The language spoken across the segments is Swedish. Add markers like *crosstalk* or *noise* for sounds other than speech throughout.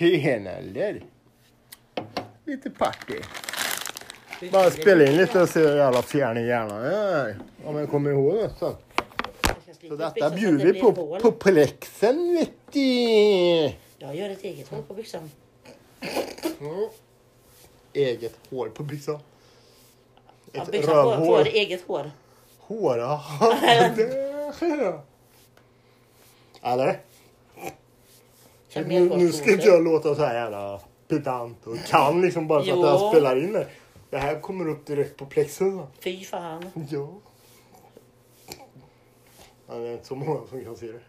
Tjena eller? Lite party. Bara spela in lite och se hur jävla fjärn i hjärnan är. Om jag kommer ihåg det sen. Så detta bjuder vi på, på plexen vet du. Jag gör ett eget hål på byxan. Mm. Eget hår på byxan. Ja, Ett byxan får, rövhår. får eget hår. Hår. *laughs* *laughs* Eller? Kan Nu, nu ska inte jag låta så här jävla pedant och kan liksom bara så att jag spelar in det. Det här kommer upp direkt på plexen. Fy fan. Ja. ja. Det är inte så många som kan se det.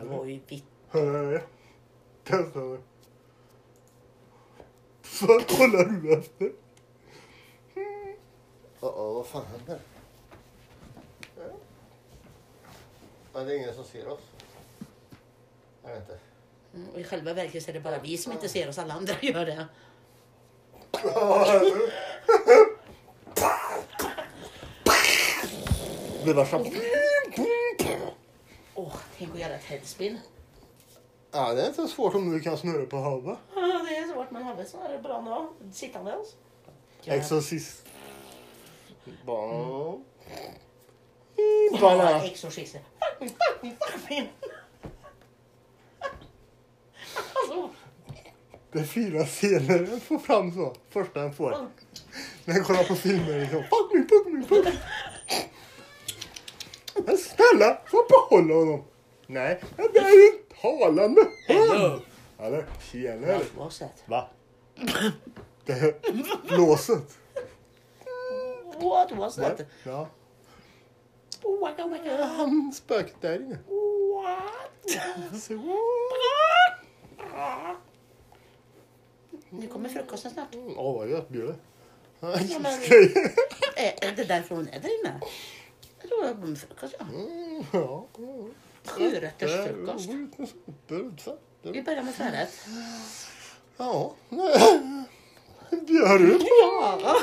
Det var ju vitt. Testa nu. Vad kollar du efter? Åh, oh, vad fan händer? Ja, det är ingen som ser oss. Jag vet inte. Mm, och I själva verket så är det bara vi som inte ser oss. Alla andra gör det. Det var så... Åh, tänk att göra ett headspin. Ja, det är inte så svårt om du kan snurra på huvudet. Ja, det är svårt men huvudet det bra ändå. Sittandes. Exorcist. Barn. Ja, Banan. exorcister. Fuck me, fuck me, fuck me. Alltså, Det är fyra scener den får fram så. Första den får. När jag kollar på filmer liksom. Fuck me, fuck me, fuck me. Men snälla, få behålla honom. Nej, men det är ju en talande Hello. Eller, tjenare. vad sett? Va? Det är låset. What was that? Ja. Waka waka. Han spöket där inne. What? *laughs* Så, Nu kommer frukosten snart. Åh, vad gött bjuder. Ja, men- *laughs* Grejer. *laughs* Är, är det därför hon är där inne? Jag tror det var frukost ja. Mm, Ja. mm. Sjurättersfrukost. frukost. Vi börjar med förrätt. Ja. Björn. Ja.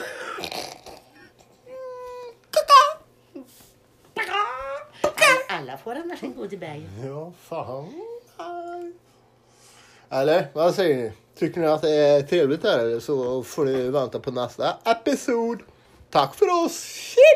Alla får en varsin godibag. Ja, fan. Eller vad säger ni? Tycker ni att det är trevligt här så får ni vänta på nästa episod. Tack för oss. Tjena!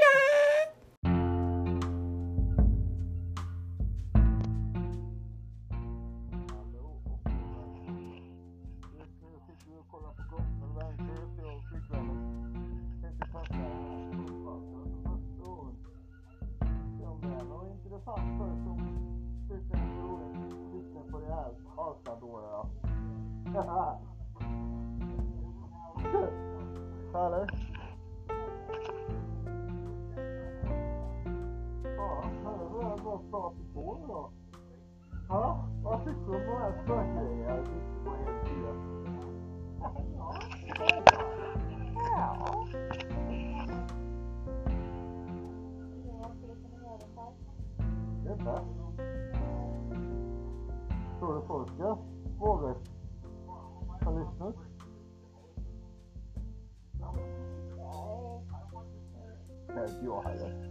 Inte jag heller.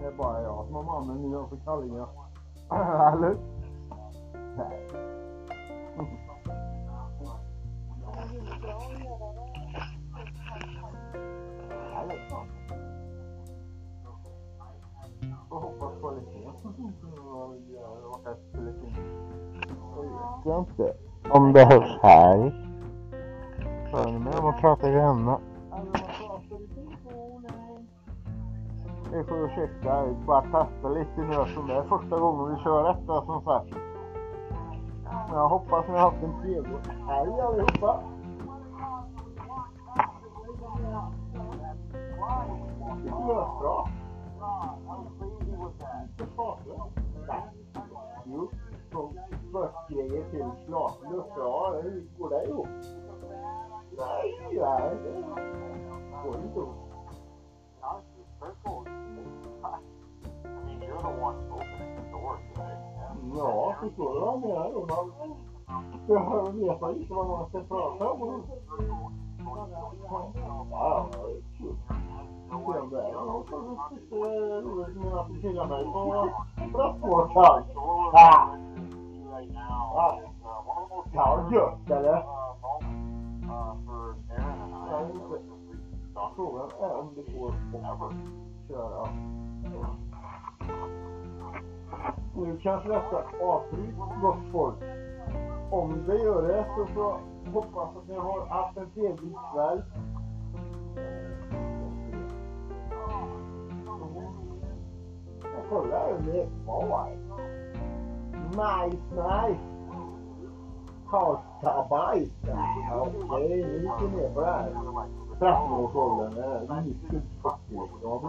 Det är bara jag som har mannen nu för kallingar. *clears throat* Eller? Nej. Eller? Jag hoppas kvaliteten och efter lite. Jag vet jag inte om det hörs här. Hör ni mig om jag Ni får ursäkta, bara testa lite nu eftersom det är första gången vi kör detta som sagt. Men jag hoppas ni har haft en trevlig helg allihopa. Det är bra. Jo, från spökgrejer till slaglöss. Ja, hur går det ihop? Nej, nej, det går inte ihop. Ska prata om. Ja, ja, det är kul. om det. Ja, så tyckte det är roligt med att fylla mig på bröstvårtan. Ah! Ah! Ja, gött eller? Jag vet inte. Frågan är om det går att köra. Nu kanske detta avbryts gott folk. Om det gör det så får jag hoppas att ni har haft en trevlig kväll. Jag kollar om det är kvar. Nice, nice. Karlstabajs. Okej, okay, nu gick vi ner på det här. 13-årsåldern. Det är mycket faktiskt. Ja, det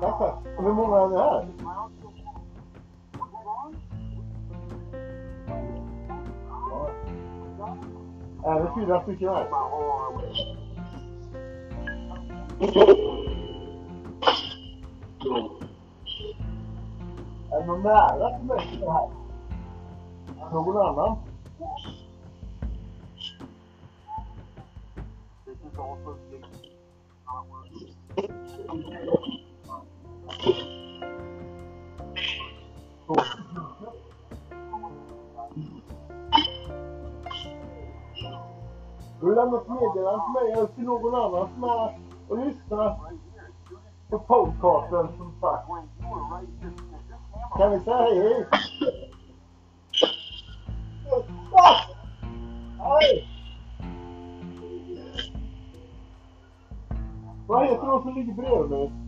Tack, tack. Och hur många är ni här? Ja. Är det fyra stycken här? Är det någon nära som är här? Någon annan? Du har lämnat meddelande till mig eller till någon annan som är och lyssnar på podcasten som sagt. Kan vi säga hej! Hej! Vad heter de som ligger bredvid mig?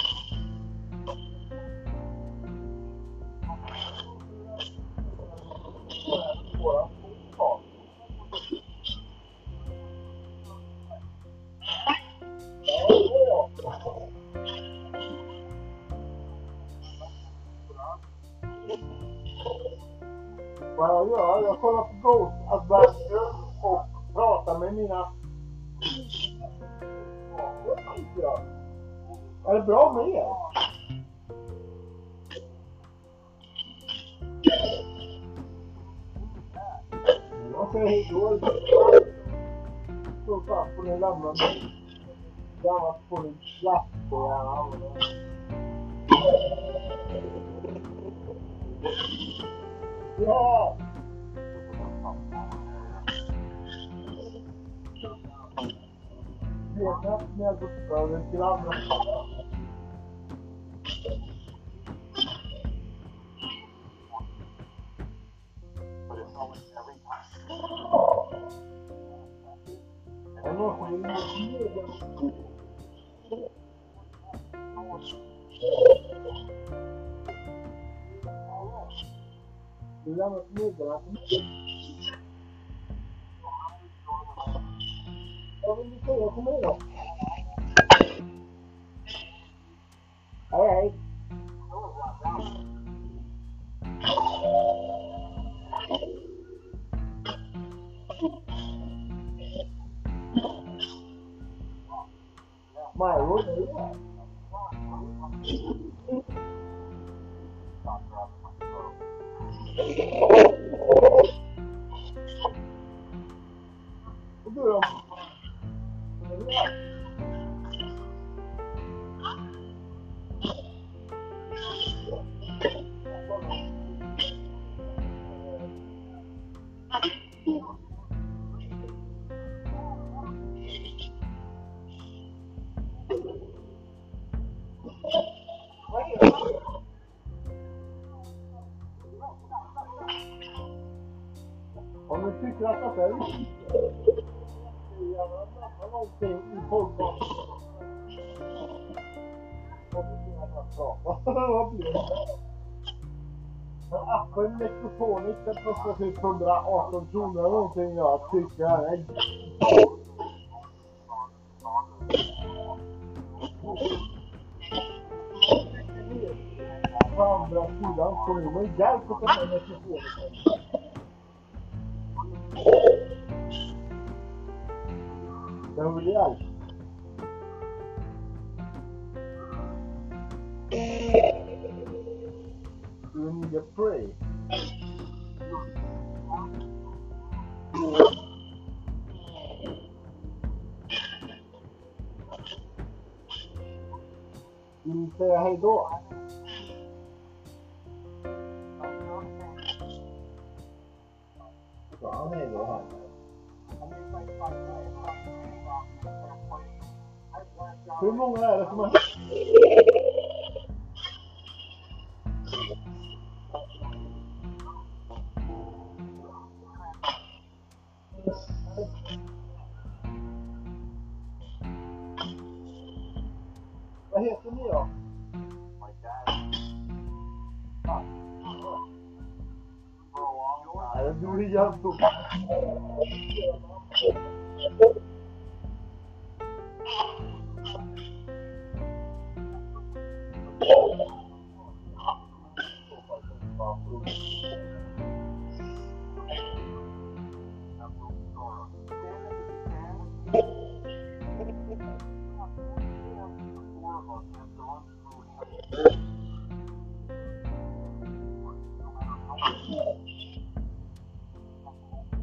Är det bra med er? Jag säger hej då. Så fan får ni lämna mig. Annars får ni jättegärna Ja! Yeah! Ni att jag går över till andra Jag måste ju Du lämnar ett meddelande. Vad vill du säga till mig då? Hej, hej. Majo, jag själv. Vad blir det? Men appen Metropolic den kostar typ 118 kronor eller någonting. Jag tycker det är på andra sidan kommunen hjälp att ta med Metropolic. Den vill hjälp. Du need a pray. Vill du säga hej då? Sa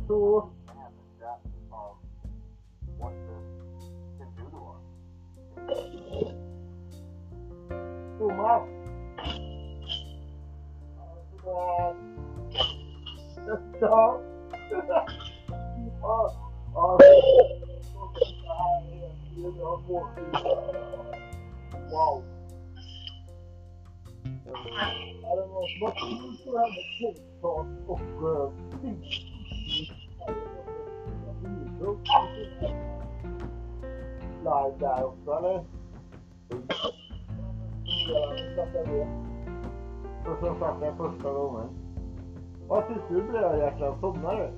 Tuh. Så, Thomas. Ja. Ja. Ja. Wow. Ja, det var smått så här med podcast och eh, live där också, eller? Och så satt jag första gången. Vad tyckte du brödjäklar? Somnade du?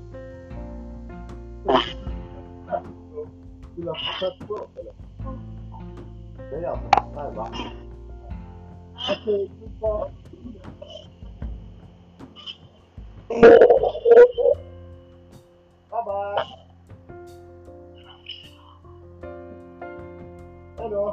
Vill du ha fett eller? Det är jag. Nej, va? Okej. Bye bye. Hejdå.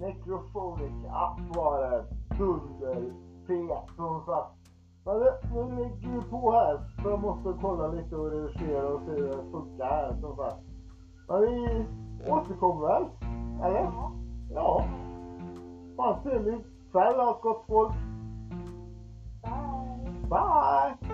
Necrophonic app var det. Dunder. Fet sagt. Men nu ligger vi på här. Så jag måste kolla lite och redigera och se hur det funkar här som sagt. Men vi återkommer väl? Eller? Ja. Fan trevlig kväll gott folk. Bye. Bye!